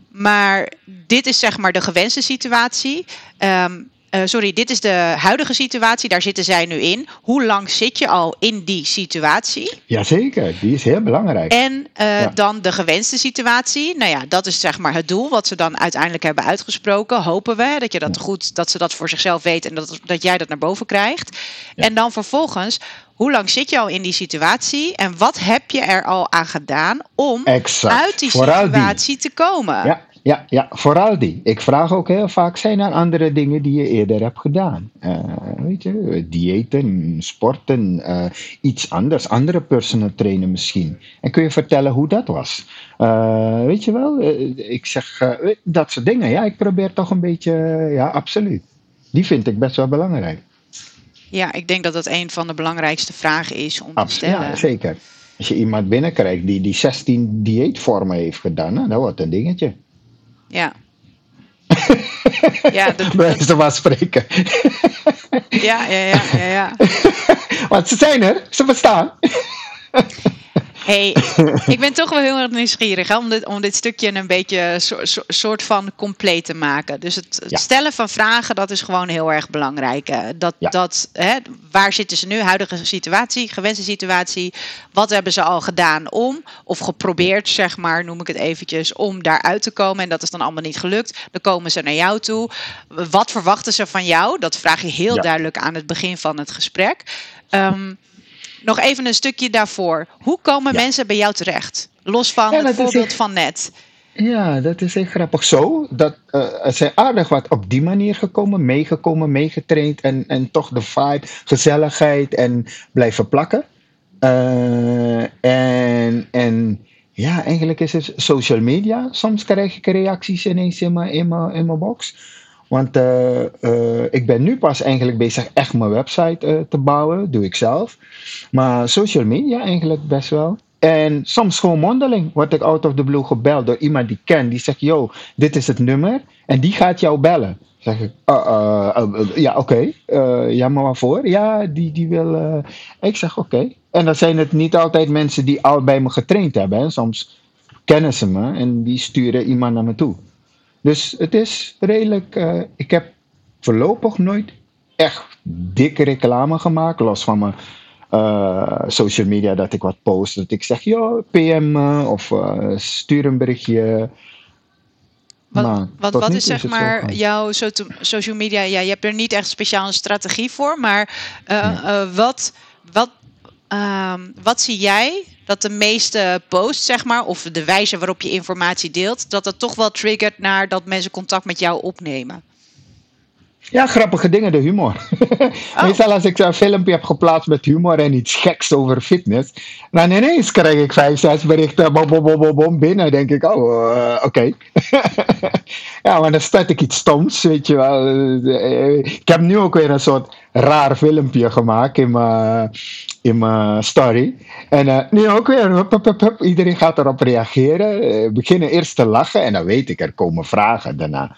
maar dit is zeg maar de gewenste situatie. Um, uh, sorry, dit is de huidige situatie, daar zitten zij nu in. Hoe lang zit je al in die situatie? Jazeker, die is heel belangrijk. En uh, ja. dan de gewenste situatie. Nou ja, dat is zeg maar het doel wat ze dan uiteindelijk hebben uitgesproken. Hopen we dat je dat goed, dat ze dat voor zichzelf weet en dat, dat jij dat naar boven krijgt. Ja. En dan vervolgens, hoe lang zit je al in die situatie en wat heb je er al aan gedaan om exact. uit die situatie te komen? Ja, ja, ja, vooral die. Ik vraag ook heel vaak, zijn er andere dingen die je eerder hebt gedaan? Uh, weet je, diëten, sporten, uh, iets anders, andere personal trainen misschien. En kun je vertellen hoe dat was? Uh, weet je wel, ik zeg dat soort dingen. Ja, ik probeer toch een beetje, ja, absoluut. Die vind ik best wel belangrijk. Ja, ik denk dat dat een van de belangrijkste vragen is om te stellen. Ja, zeker. Als je iemand binnenkrijgt die, die 16 dieetvormen heeft gedaan, nou, dat wordt een dingetje. Ja. ja, dat, Bij maar spreken. ja, ja, ja, ja, ja. Want ze zijn er, ze bestaan hey, ik ben toch wel heel erg nieuwsgierig hè, om, dit, om dit stukje een beetje so, so, soort van compleet te maken. Dus het, ja. stellen van vragen, dat is gewoon heel erg belangrijk. Dat, ja. dat, hè, waar zitten ze nu? Huidige situatie, gewenste situatie. Wat hebben ze al gedaan om, of geprobeerd, zeg maar, noem ik het eventjes, om daaruit te komen. En dat is dan allemaal niet gelukt. Dan komen ze naar jou toe. Wat verwachten ze van jou? Dat vraag je heel ja. duidelijk aan het begin van het gesprek. Um, nog even een stukje daarvoor. Hoe komen ja. mensen bij jou terecht? Los van ja, het voorbeeld echt, van net. Ja, dat is echt grappig. Zo, dat, uh, er zijn aardig wat op die manier gekomen, meegekomen, meegetraind. En, en toch de vibe, gezelligheid en blijven plakken. Uh, en, en ja, eigenlijk is het social media. Soms krijg ik reacties ineens in mijn, in mijn, in mijn box. Want uh, uh, ik ben nu pas eigenlijk bezig echt mijn website uh, te bouwen. Doe ik zelf. Maar social media eigenlijk best wel. En soms gewoon mondeling word ik out of the blue gebeld door iemand die ken. Die zegt, yo, dit is het nummer. En die gaat jou bellen. Zeg ik, ja oké, okay. ja maar waarvoor? Ja, die, die wil... Ik zeg, oké. En dan zijn het niet altijd mensen die al bij me getraind hebben. Hè. Soms kennen ze me en die sturen iemand naar me toe. Dus het is redelijk. Uh, ik heb voorlopig nooit echt dikke reclame gemaakt. Los van mijn eh, social media dat ik wat post. Dat ik zeg, joh, PM me of eh, stuur een berichtje. Wat, Maar wat, wat is zeg maar jouw so- social media? Ja, je hebt er niet echt speciaal een strategie voor, maar eh, eh, wat, wat, ehm, wat zie jij dat de meeste posts, zeg maar, of de wijze waarop je informatie deelt, dat dat toch wel triggert naar dat mensen contact met jou opnemen? Ja, grappige dingen, de humor. Meestal als ik zo'n filmpje heb geplaatst met humor en iets geks over fitness, dan ineens krijg ik vijf, zes berichten bom, bom, bom, bom, bom, binnen. denk ik, oh, eh, oké. ja, maar dan staat ik iets stoms, weet je wel. Eh, Ik heb nu ook weer een soort raar filmpje gemaakt in mijn, in mijn story. En eh, nu ook weer, hup, hup, hup, hup. iedereen gaat erop reageren. Eh, beginnen eerst te lachen en dan weet ik, er komen vragen daarna.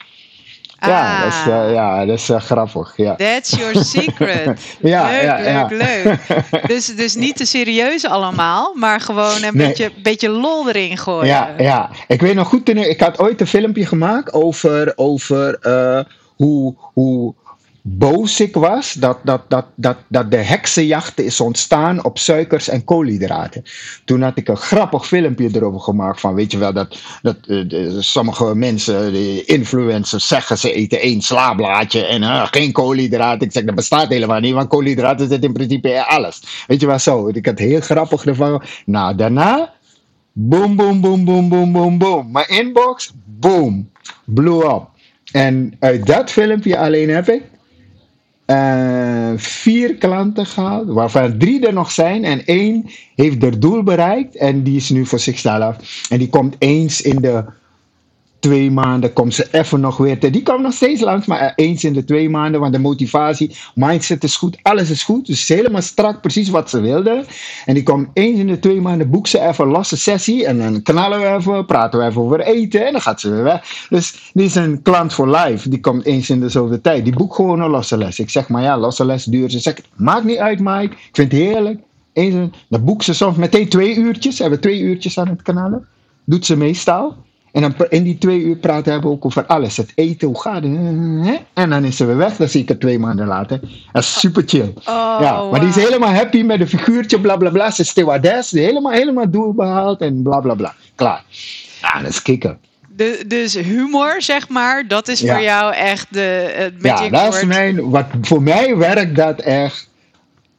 Ja, dat is, eh, Ah. ja, dat is eh, grappig. Ja. That's your secret. Ja, leuk, ja, ja. leuk, leuk. Dus, dus niet te serieus allemaal, maar gewoon een Nee. beetje, beetje lol erin gooien. Ja, ja, ik weet nog goed, toen ik, ik had ooit een filmpje gemaakt over, over eh, hoe, hoe boos ik was dat, dat, dat, dat, dat de heksenjacht is ontstaan op suikers en koolhydraten. Toen had ik een grappig filmpje erover gemaakt van, weet je wel, dat, dat eh, sommige mensen, de influencers, zeggen ze eten één slaablaadje en eh, geen koolhydraten. Ik zeg, dat bestaat helemaal niet, want koolhydraten zitten in principe in alles. Weet je wel zo, ik had heel grappig ervan. Nou, daarna Boom, boom, boom, boom, boom, boom, boom. Mijn inbox, boom, blew up. En uit dat filmpje alleen heb ik eh, vier klanten gehad, waarvan drie er nog zijn. En één heeft er doel bereikt en die is nu voor zichzelf. En die komt eens in de twee maanden, komt ze even nog weer. Die komt nog steeds langs, maar eh, eens in de twee maanden, want de motivatie, mindset is goed, alles is goed. Dus helemaal strak, precies wat ze wilde. En die komt eens in de twee maanden, boekt ze even een losse sessie. En dan knallen we even, praten we even over eten en dan gaat ze weer weg. Dus die is een klant voor life. Die komt eens in de zoveel tijd. Die boekt gewoon een losse les. Ik zeg maar ja, losse les duurt. Ze zegt, maakt niet uit Mike, ik vind het heerlijk. Eens, dan boekt ze soms meteen twee uurtjes. Hebben twee uurtjes aan het knallen. Doet ze meestal. En dan in die twee uur praten we ook over alles. Het eten, hoe gaat het? En dan is ze weer weg. Dan zie ik haar twee maanden later. Dat is super chill. Oh, ja, maar die is helemaal happy met een figuurtje, bla bla bla. Ze is stewardess. Die helemaal, helemaal doel behaald en bla bla bla. Klaar. Ja, dat is kicken. De, dus humor, zeg maar, dat is Ja. voor jou echt de het Ja, magic dat is mijn, wat, voor mij werkt dat echt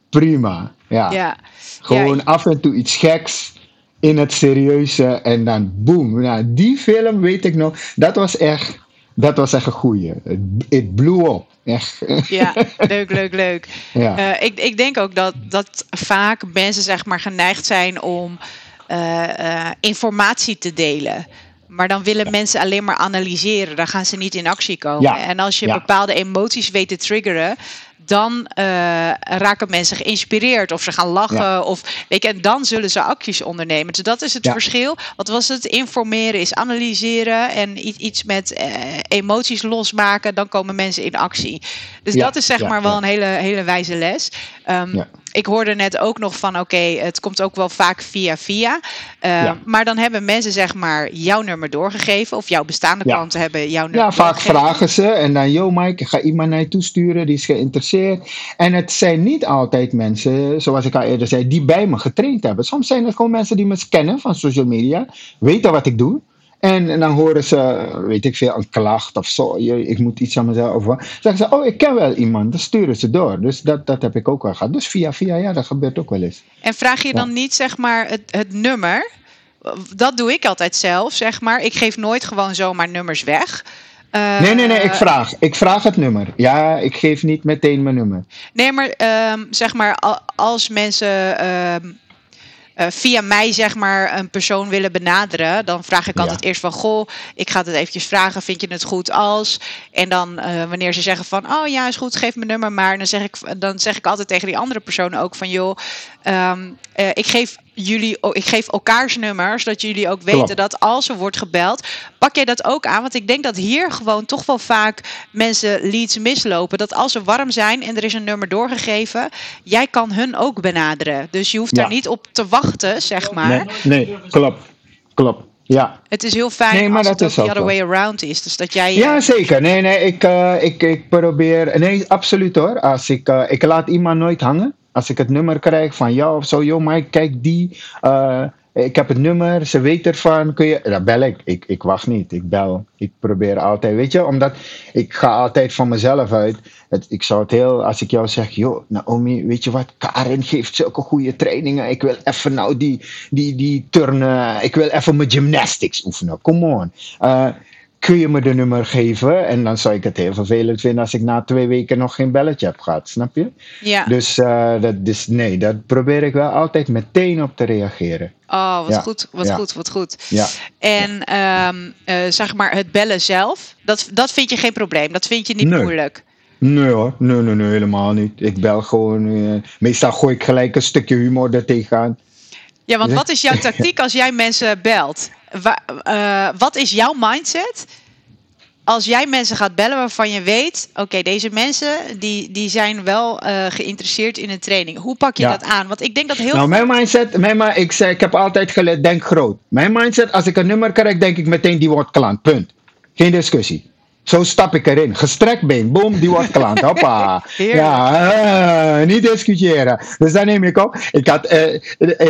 prima. Ja. Ja. Gewoon Ja, af en toe iets geks in het serieuze en dan boom. Nou, die film weet ik nog, dat was echt, dat was echt een goeie. Het it blew up. Echt. ja, leuk, leuk, leuk. ja. Eh, ik, ik denk ook dat, dat vaak mensen zeg maar geneigd zijn om eh, eh, informatie te delen. Maar dan willen mensen alleen maar analyseren. Dan gaan ze niet in actie komen. Ja, En als je bepaalde emoties weet te triggeren, dan eh, raken mensen geïnspireerd of ze gaan lachen. Ja. Of, weet je, en dan zullen ze acties ondernemen. Dus dat is het Ja. verschil. Wat was het? Informeren is analyseren en iets met eh, emoties losmaken. Dan komen mensen in actie. Dus Ja, dat is zeg maar wel een hele, hele wijze les. Ehm, Ja. Ik hoorde net ook nog van, oké, het komt ook wel vaak via via. Eh, Ja. Maar dan hebben mensen zeg maar jouw nummer doorgegeven. Of jouw bestaande Ja. klanten hebben jouw nummer Ja, vaak vragen ze en dan, yo Mike, ik ga iemand naar je toe sturen, die is geïnteresseerd. En het zijn niet altijd mensen, zoals ik al eerder zei, die bij me getraind hebben. Soms zijn het gewoon mensen die me kennen van social media, weten wat ik doe. En, en dan horen ze, weet ik veel, een klacht of zo. je- Ik moet iets aan mezelf. Of wat. zeggen ze, oh, ik ken wel iemand. Dan sturen ze door. Dus dat, dat heb ik ook wel gehad. Dus via, via, ja, dat gebeurt ook wel eens. En vraag je dan niet zeg maar het, het nummer? Dat doe ik altijd zelf, zeg maar. Ik geef nooit gewoon zomaar nummers weg. Eh, Nee, nee, nee, ik vraag. Ik vraag het nummer. Ja, ik geef niet meteen mijn nummer. Nee, maar ehm, zeg maar, al- als mensen ehm, eh, via mij zeg maar een persoon willen benaderen, dan vraag ik Ja. altijd eerst van, goh, ik ga het eventjes vragen, vind je het goed als? En dan eh, wanneer ze zeggen van, oh ja, is goed, geef mijn nummer maar, dan zeg ik, dan zeg ik altijd tegen die andere persoon ook van, joh, ehm, eh, ik geef jullie, oh, ik geef elkaars nummers, zodat jullie ook weten Klopt. dat als er wordt gebeld, pak jij dat ook aan? Want ik denk dat hier gewoon toch wel vaak mensen leads mislopen. Dat als ze warm zijn en er is een nummer doorgegeven, jij kan hun ook benaderen. Dus je hoeft Ja. daar niet op te wachten, zeg maar. Nee, nee, klopt. Klopt. Ja. Het is heel fijn Nee, maar als dat het ook is the other way around is. Dus dat jij... Ja, zeker. Nee, nee, ik, eh, ik, ik probeer. Nee, absoluut hoor. Als ik, eh, ik laat iemand nooit hangen. Als ik het nummer krijg van jou of zo, joh Mike, kijk die. Uh, ik heb het nummer, ze weet ervan. Kun je, dan bel ik. ik. Ik wacht niet. Ik bel. Ik probeer altijd. Weet je, omdat ik ga altijd van mezelf uit. Ik zou het heel, als ik jou zeg, joh, Naomi, weet je wat? Karin geeft zulke goede trainingen. Ik wil even nou die, die, die turnen. Ik wil even mijn gymnastics oefenen. Come on. Uh, kun je me de nummer geven? En dan zou ik het heel vervelend vinden als ik na twee weken nog geen belletje heb gehad, snap je? Ja. Dus, uh, dat, dus nee, daar probeer ik wel altijd meteen op te reageren. Oh, wat goed, wat goed, wat goed. Ja. En um, uh, zeg maar het bellen zelf, dat, dat vind je geen probleem, dat vind je niet nee. moeilijk. Nee hoor, nee, nee, nee, helemaal niet. Ik bel gewoon, uh, meestal gooi ik gelijk een stukje humor er tegenaan. Ja, want wat is jouw tactiek als jij mensen belt? Uh, wat is jouw mindset als jij mensen gaat bellen waarvan je weet, oké, okay, deze mensen die, die zijn wel uh, geïnteresseerd in een training. Hoe pak je ja. dat aan? Want ik denk dat heel Nou, mijn mindset, mijn, maar ik, zeg, ik heb altijd geleerd, denk groot. Mijn mindset, als ik een nummer krijg, denk ik meteen die wordt klant. Punt. Geen discussie. Zo stap ik erin. Gestrekt been. Boom, die wordt klant. Hoppa. ja, uh, niet discussiëren. Dus dan neem ik op. Ik had uh,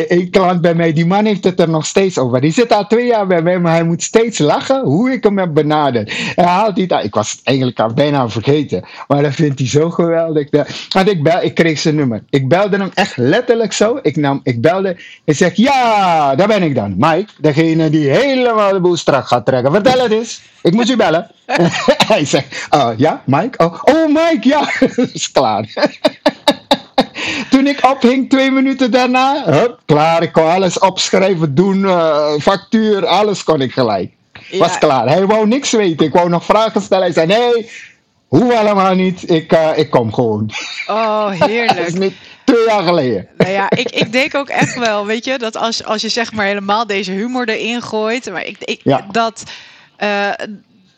een klant bij mij. Die man heeft het er nog steeds over. Die zit al twee jaar bij mij. Maar hij moet steeds lachen hoe ik hem heb benaderd. Hij haalt niet Ik was het eigenlijk al bijna vergeten. Maar dat vindt hij zo geweldig. Want ik, bel, ik kreeg zijn nummer. Ik belde hem echt letterlijk zo. Ik, nam, ik belde. Ik zeg ja, daar ben ik dan. Mike, degene die helemaal de boel strak gaat trekken. Vertel het eens. Ik moet u bellen. Hij zegt, uh, ja, Mike? Oh, oh Mike, ja. is klaar. Toen ik ophing, twee minuten daarna, hup, klaar. Ik kon alles opschrijven, doen, uh, factuur, alles kon ik gelijk. Ja. Was klaar. Hij wou niks weten. Ik wou nog vragen stellen. Hij zei, nee, hoe allemaal niet. Ik, uh, ik kom gewoon. Oh, heerlijk. Dat is niet twee jaar geleden. Nou ja, ik, ik denk ook echt wel, weet je, dat als, als je zeg maar helemaal deze humor erin gooit, maar ik, ik ja. dat uh,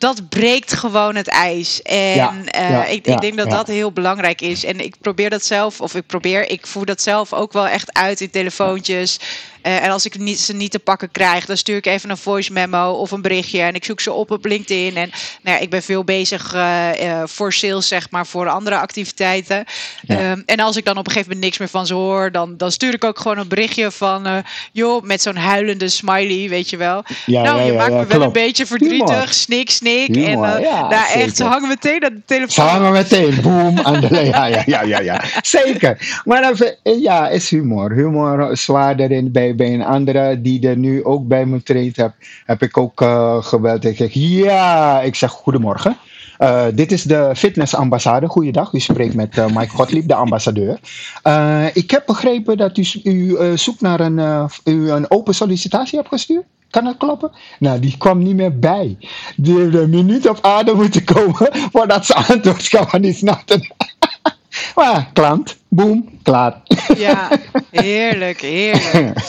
dat breekt gewoon het ijs. En ja, uh, ja, ik, ik, denk dat dat heel belangrijk is. En ik probeer dat zelf, of ik probeer, ik voer dat zelf ook wel echt uit in telefoontjes. Uh, en als ik niet, ze niet te pakken krijg, dan stuur ik even een voice memo of een berichtje. En ik zoek ze op op LinkedIn. En nou ja, ik ben veel bezig uh, uh, voor sales, zeg maar, voor andere activiteiten. Ja. Um, en als ik dan op een gegeven moment niks meer van ze hoor, dan, dan stuur ik ook gewoon een berichtje van, joh, met zo'n huilende smiley, weet je wel. Ja, nou, je maakt me wel klopt. een beetje verdrietig, snik, snik. En ja, daar echt, zeker. ze hangen meteen aan de Ze telefoon. hangen meteen, boom, aan de ja, ja, ja, ja, ja. Zeker. Maar dan, ja, is humor. Humor zwaarder in, bij, bij een andere die er nu ook bij me treedt, heb, heb ik ook uh, gebeld. Ik zeg, ja, ik zeg goedemorgen. Uh, dit is de fitnessambassade. Goeiedag, u spreekt met uh, Mike Gottlieb, de ambassadeur. Ik heb begrepen dat u, u zoekt naar een, u een open sollicitatie hebt gestuurd. Kan dat kloppen? Nou, die kwam niet meer bij. Die heeft een minuut op adem moeten komen voordat ze antwoord kwam. Die snapte. maar klant, boom, klaar. Ja, heerlijk, heerlijk.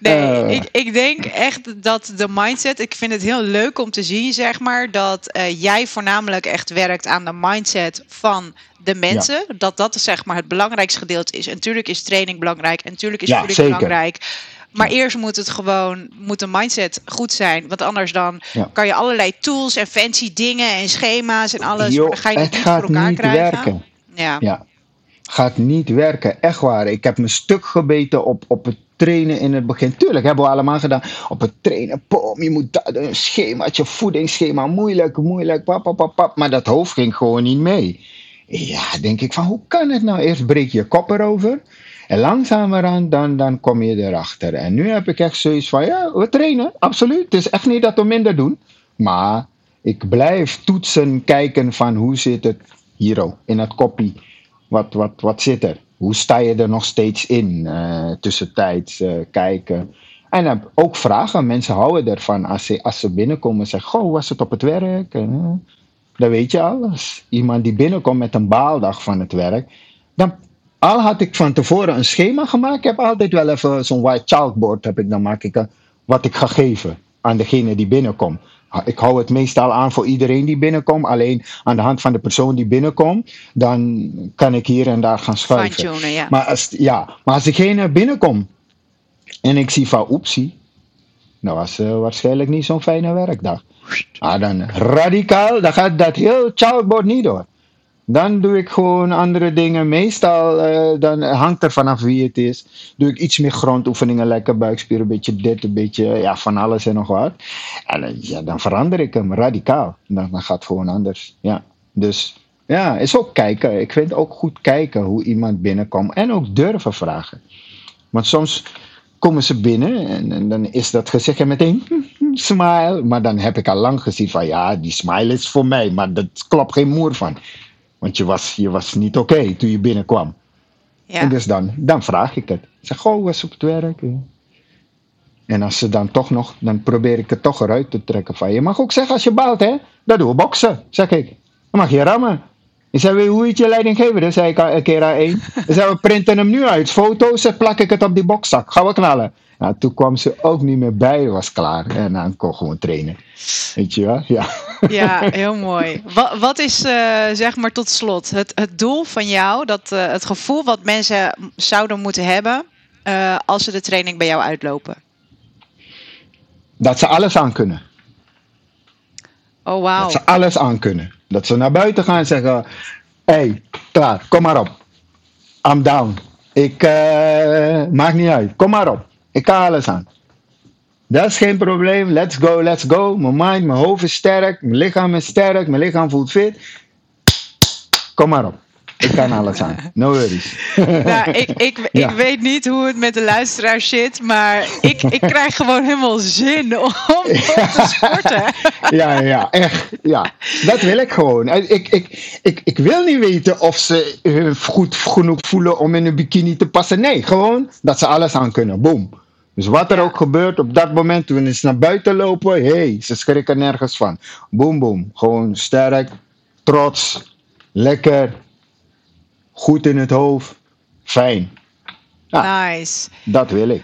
Nee, uh, ik, ik denk echt dat de mindset, ik vind het heel leuk om te zien, zeg maar, dat uh, jij voornamelijk echt werkt aan de mindset van de mensen. Ja. Dat dat zeg maar het belangrijkste gedeelte is. En natuurlijk is training belangrijk en natuurlijk is ja, voeding belangrijk. Maar eerst moet het gewoon, moet de mindset goed zijn. Want anders dan ja. kan je allerlei tools en fancy dingen en schema's en alles. Dan ga je het, het niet gaat voor elkaar niet krijgen. werken. Ja. ja. Gaat niet werken, echt waar. Ik heb me stuk gebeten op, op het trainen in het begin. Tuurlijk hebben we allemaal gedaan. Op het trainen, pom, je moet dat, een schemaatje, voedingsschema, moeilijk, moeilijk, pap, pap, pap. Maar dat hoofd ging gewoon niet mee. Ja, denk ik van, hoe kan het nou? Eerst breek je kop erover. En langzamerhand dan, dan kom je erachter. En nu heb ik echt zoiets van, ja, we trainen, absoluut. Het is echt niet dat we minder doen. Maar ik blijf toetsen, kijken van hoe zit het hier in het koppie. Wat, wat, wat zit er? Hoe sta je er nog steeds in? Uh, tussentijds uh, kijken. En uh, ook vragen. Mensen houden ervan als ze, als ze binnenkomen en zeggen: Goh, was het op het werk? En, dan weet je alles. Iemand die binnenkomt met een baaldag van het werk. Dan, al had ik van tevoren een schema gemaakt. Ik heb altijd wel even zo'n white chalkboard. Heb ik, dan maak ik wat ik ga geven aan degene die binnenkomt. Ik hou het meestal aan voor iedereen die binnenkomt. Alleen aan de hand van de persoon die binnenkomt, dan kan ik hier en daar gaan schuiven. Ja. Maar, als, ja, maar als degene binnenkomt en ik zie van oepsie, dat was uh, waarschijnlijk niet zo'n fijne werkdag. Ah, dan radicaal, dan gaat dat heel chalkboard niet door. Dan doe ik gewoon andere dingen. Meestal uh, dan hangt er vanaf wie het is. Doe ik iets meer grondoefeningen, lekker buikspieren, een beetje dit, een beetje ja, van alles en nog wat. En ja, dan verander ik hem radicaal. Dan, gaat het gewoon anders. Ja. Dus ja, is ook kijken. Ik vind ook goed kijken hoe iemand binnenkomt. En ook durven vragen. Want soms komen ze binnen en, dan is dat gezegd en meteen smile. Maar dan heb ik al lang gezien van ja, die smile is voor mij. Maar dat klopt geen moer van. Want je was, je was niet oké toen je binnenkwam. Ja. En dus dan, dan vraag ik het. Ik zeg, goh, was op het werk? En als ze dan toch nog, dan probeer ik het toch eruit te trekken van je. mag ook zeggen als je baalt, hè. Dat doen we boksen, zeg ik. Dan mag je rammen. Ik zei, hoe heet je leidinggever? Dan zei ik een keer aan één. Dan zei, we printen hem nu uit. Foto's, en plak ik het op die bokzak. Gaan we knallen. Nou, toen kwam ze ook niet meer bij, was klaar. En dan kon gewoon trainen. Weet je wel? Ja, ja heel mooi. Wat, wat is, uh, zeg maar tot slot, het, het doel van jou, dat, uh, het gevoel wat mensen zouden moeten hebben uh, als ze de training bij jou uitlopen? Dat ze alles aan kunnen. Oh, wow. Dat ze alles aan kunnen. Dat ze naar buiten gaan en zeggen: Hé, hey, klaar, kom maar op. I'm down. Ik maakt niet uit. Kom maar op. Ik kan alles aan. Dat is geen probleem. Let's go, let's go. Mijn mind, mijn hoofd is sterk. Mijn lichaam is sterk. Mijn lichaam voelt fit. Kom maar op. Ik kan alles aan. No worries. Nou, ik, ik, ik weet niet hoe het met de luisteraar zit, maar ik, ik krijg gewoon helemaal zin om, te sporten. Ja, ja, echt. Ja. Dat wil ik gewoon. Ik, ik, ik, ik wil niet weten of ze goed genoeg voelen om in een bikini te passen. Nee, gewoon dat ze alles aan kunnen. Boom. Dus wat er ook gebeurt op dat moment, toen ze naar buiten lopen, hé, hey, ze schrikken nergens van. Boom, boom. Gewoon sterk, trots, lekker, goed in het hoofd, fijn. nice. Dat wil ik.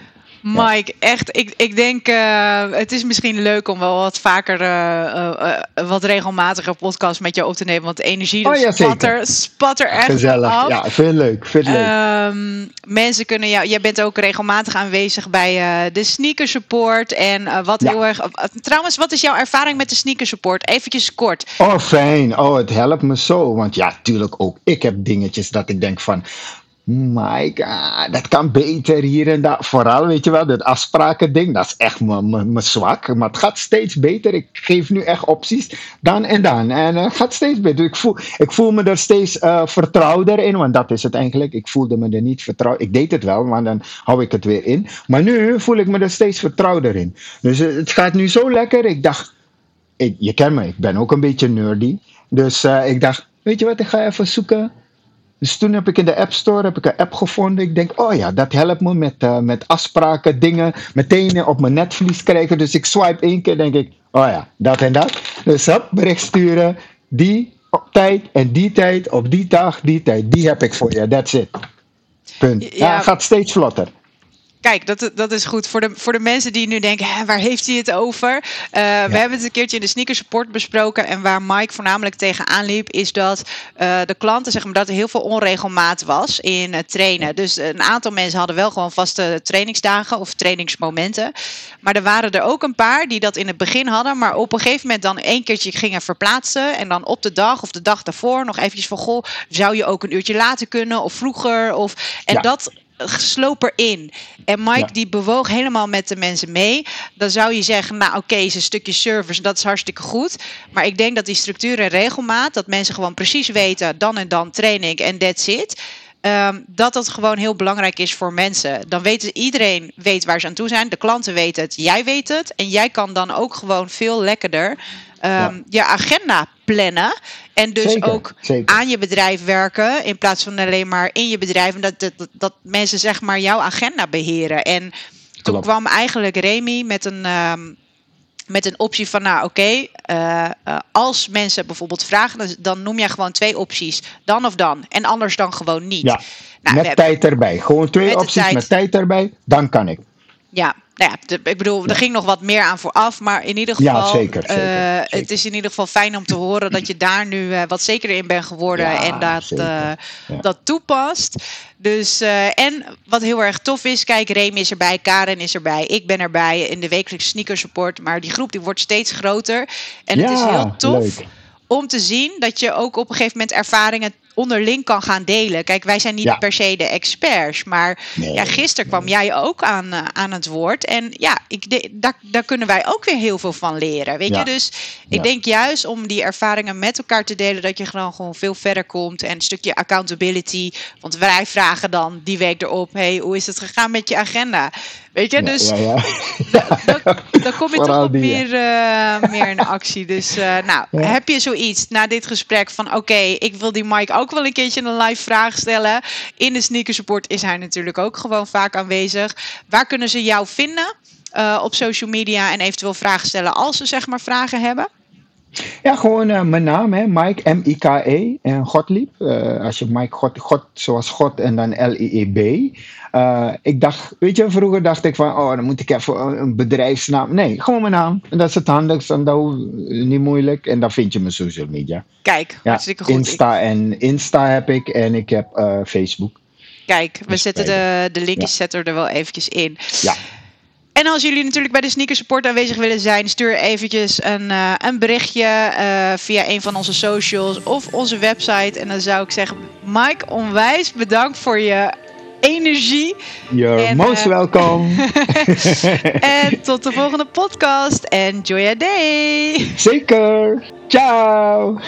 Mike, echt, ik, ik denk, uh, het is misschien leuk om wel wat vaker, uh, uh, wat regelmatiger podcast met jou op te nemen. Want de energie oh, ja, spat, er, spat er echt Gezellig, af. ja, veel leuk, veel leuk. Um, mensen kunnen jou, jij bent ook regelmatig aanwezig bij de sneaker support. En wat heel erg, trouwens, wat is jouw ervaring met de sneaker support? Eventjes kort. Oh, fijn. Oh, het helpt me zo. Want ja, tuurlijk ook, ik heb dingetjes dat ik denk van, my god, dat kan beter hier en daar. Vooral, weet je wel, dat afspraken ding, dat is echt mijn zwak. Maar het gaat steeds beter. Ik geef nu echt opties, dan en dan. En het gaat steeds beter. Ik voel, ik voel me er steeds uh, vertrouwder in, want dat is het eigenlijk. Ik voelde me er niet vertrouwd. Ik deed het wel, maar dan hou ik het weer in. Maar nu voel ik me er steeds vertrouwder in. Dus uh, het gaat nu zo lekker. Ik dacht, je kent me, ik ben ook een beetje nerdy. Dus ik dacht, weet je wat, ik ga even zoeken dus toen heb ik in de App Store heb ik een app gevonden. Ik denk, oh ja, dat helpt me met, uh, met afspraken, dingen meteen op mijn netvlies krijgen. Dus ik swipe één keer, denk ik, oh ja, dat en dat. Dus hop, bericht sturen. Die op tijd en die tijd, op die dag, die tijd. Die heb ik voor je, that's it. Punt. Ja, ja gaat steeds vlotter. Kijk, dat, dat is goed. Voor de, voor de mensen die nu denken, Hè, waar heeft hij het over? Uh, We hebben het een keertje in de sneaker support besproken. En waar Mike voornamelijk tegenaan liep, is dat uh, de klanten, zeg maar, dat er heel veel onregelmaat was in het trainen. Dus een aantal mensen hadden wel gewoon vaste trainingsdagen of trainingsmomenten. Maar er waren er ook een paar die dat in het begin hadden, maar op een gegeven moment dan één keertje gingen verplaatsen. En dan op de dag of de dag daarvoor nog eventjes van, goh, zou je ook een uurtje later kunnen of vroeger? Of, en ja. dat sloop erin. En Mike die bewoog helemaal met de mensen mee. Dan zou je zeggen, nou oké, okay, is een stukje service, dat is hartstikke goed. Maar ik denk dat die structuur en regelmaat, dat mensen gewoon precies weten, dan en dan train ik en that's it. Um, dat dat gewoon heel belangrijk is voor mensen. Dan weet iedereen weet waar ze aan toe zijn. De klanten weten het, jij weet het. En jij kan dan ook gewoon veel lekkerder um, ja. je agenda plannen. En dus zeker, ook zeker. aan je bedrijf werken. In plaats van alleen maar in je bedrijf. En dat, dat, dat mensen zeg maar jouw agenda beheren. En toen Klopt. kwam eigenlijk Remy met een. Um, met een optie van, nou oké, okay, uh, uh, als mensen bijvoorbeeld vragen, dan, dan, noem je gewoon twee opties. Dan of dan. En anders dan gewoon niet. Ja, nou, met tijd erbij. Gewoon twee met opties met tijd erbij, dan kan ik. Ja, nou ja, de, ik bedoel, er ging nog wat meer aan vooraf, maar in ieder geval, ja, zeker, zeker, uh, zeker. het is in ieder geval fijn om te horen dat je daar nu uh, wat zekerder in bent geworden ja, en dat, uh, dat toepast. Dus, en wat heel erg tof is, kijk, Remy is erbij, Karen is erbij, ik ben erbij in de wekelijkse sneaker support, maar die groep die wordt steeds groter. En het is heel tof. Leuk om te zien dat je ook op een gegeven moment ervaringen onderling kan gaan delen. Kijk, wij zijn niet per se de experts, maar ja, gisteren kwam jij ook aan, uh, aan het woord. En ja, ik daar, daar kunnen wij ook weer heel veel van leren. Weet je, dus ik denk juist om die ervaringen met elkaar te delen, dat je gewoon, gewoon veel verder komt. En een stukje accountability. Want wij vragen dan die week erop: hey, hoe is het gegaan met je agenda? Weet je, dus ja, dan kom je toch ook meer, uh, meer in actie. Dus uh, nou, heb je zoiets na dit gesprek van oké, ik wil die Mike ook wel een keertje een live vraag stellen. In de Sneaker Support is hij natuurlijk ook gewoon vaak aanwezig. Waar kunnen ze jou vinden uh, op social media en eventueel vragen stellen als ze zeg maar vragen hebben? Ja, gewoon uh, mijn naam, hè, Mike, M-I-K-E, en Godliep. Uh, als je Mike God, God, zoals God en dan L-I-E-B. Uh, ik dacht, weet je, vroeger dacht ik van, oh, dan moet ik even een bedrijfsnaam. Nee, gewoon mijn naam. En dat is het handigst en dat niet moeilijk. En dan vind je mijn social media. Kijk, ja, hartstikke goed. Insta, en, Insta heb ik en ik heb Facebook. Kijk, we dus zetten de, de linkjes ja. zetten er wel eventjes in. Ja. En als jullie natuurlijk bij de Sneaker Support aanwezig willen zijn, stuur eventjes een, uh, een berichtje uh, via een van onze socials of onze website. En dan zou ik zeggen, Mike, onwijs bedankt voor je energie. You're en, most uh, welcome. en tot de volgende podcast. Enjoy your day. Zeker. Ciao.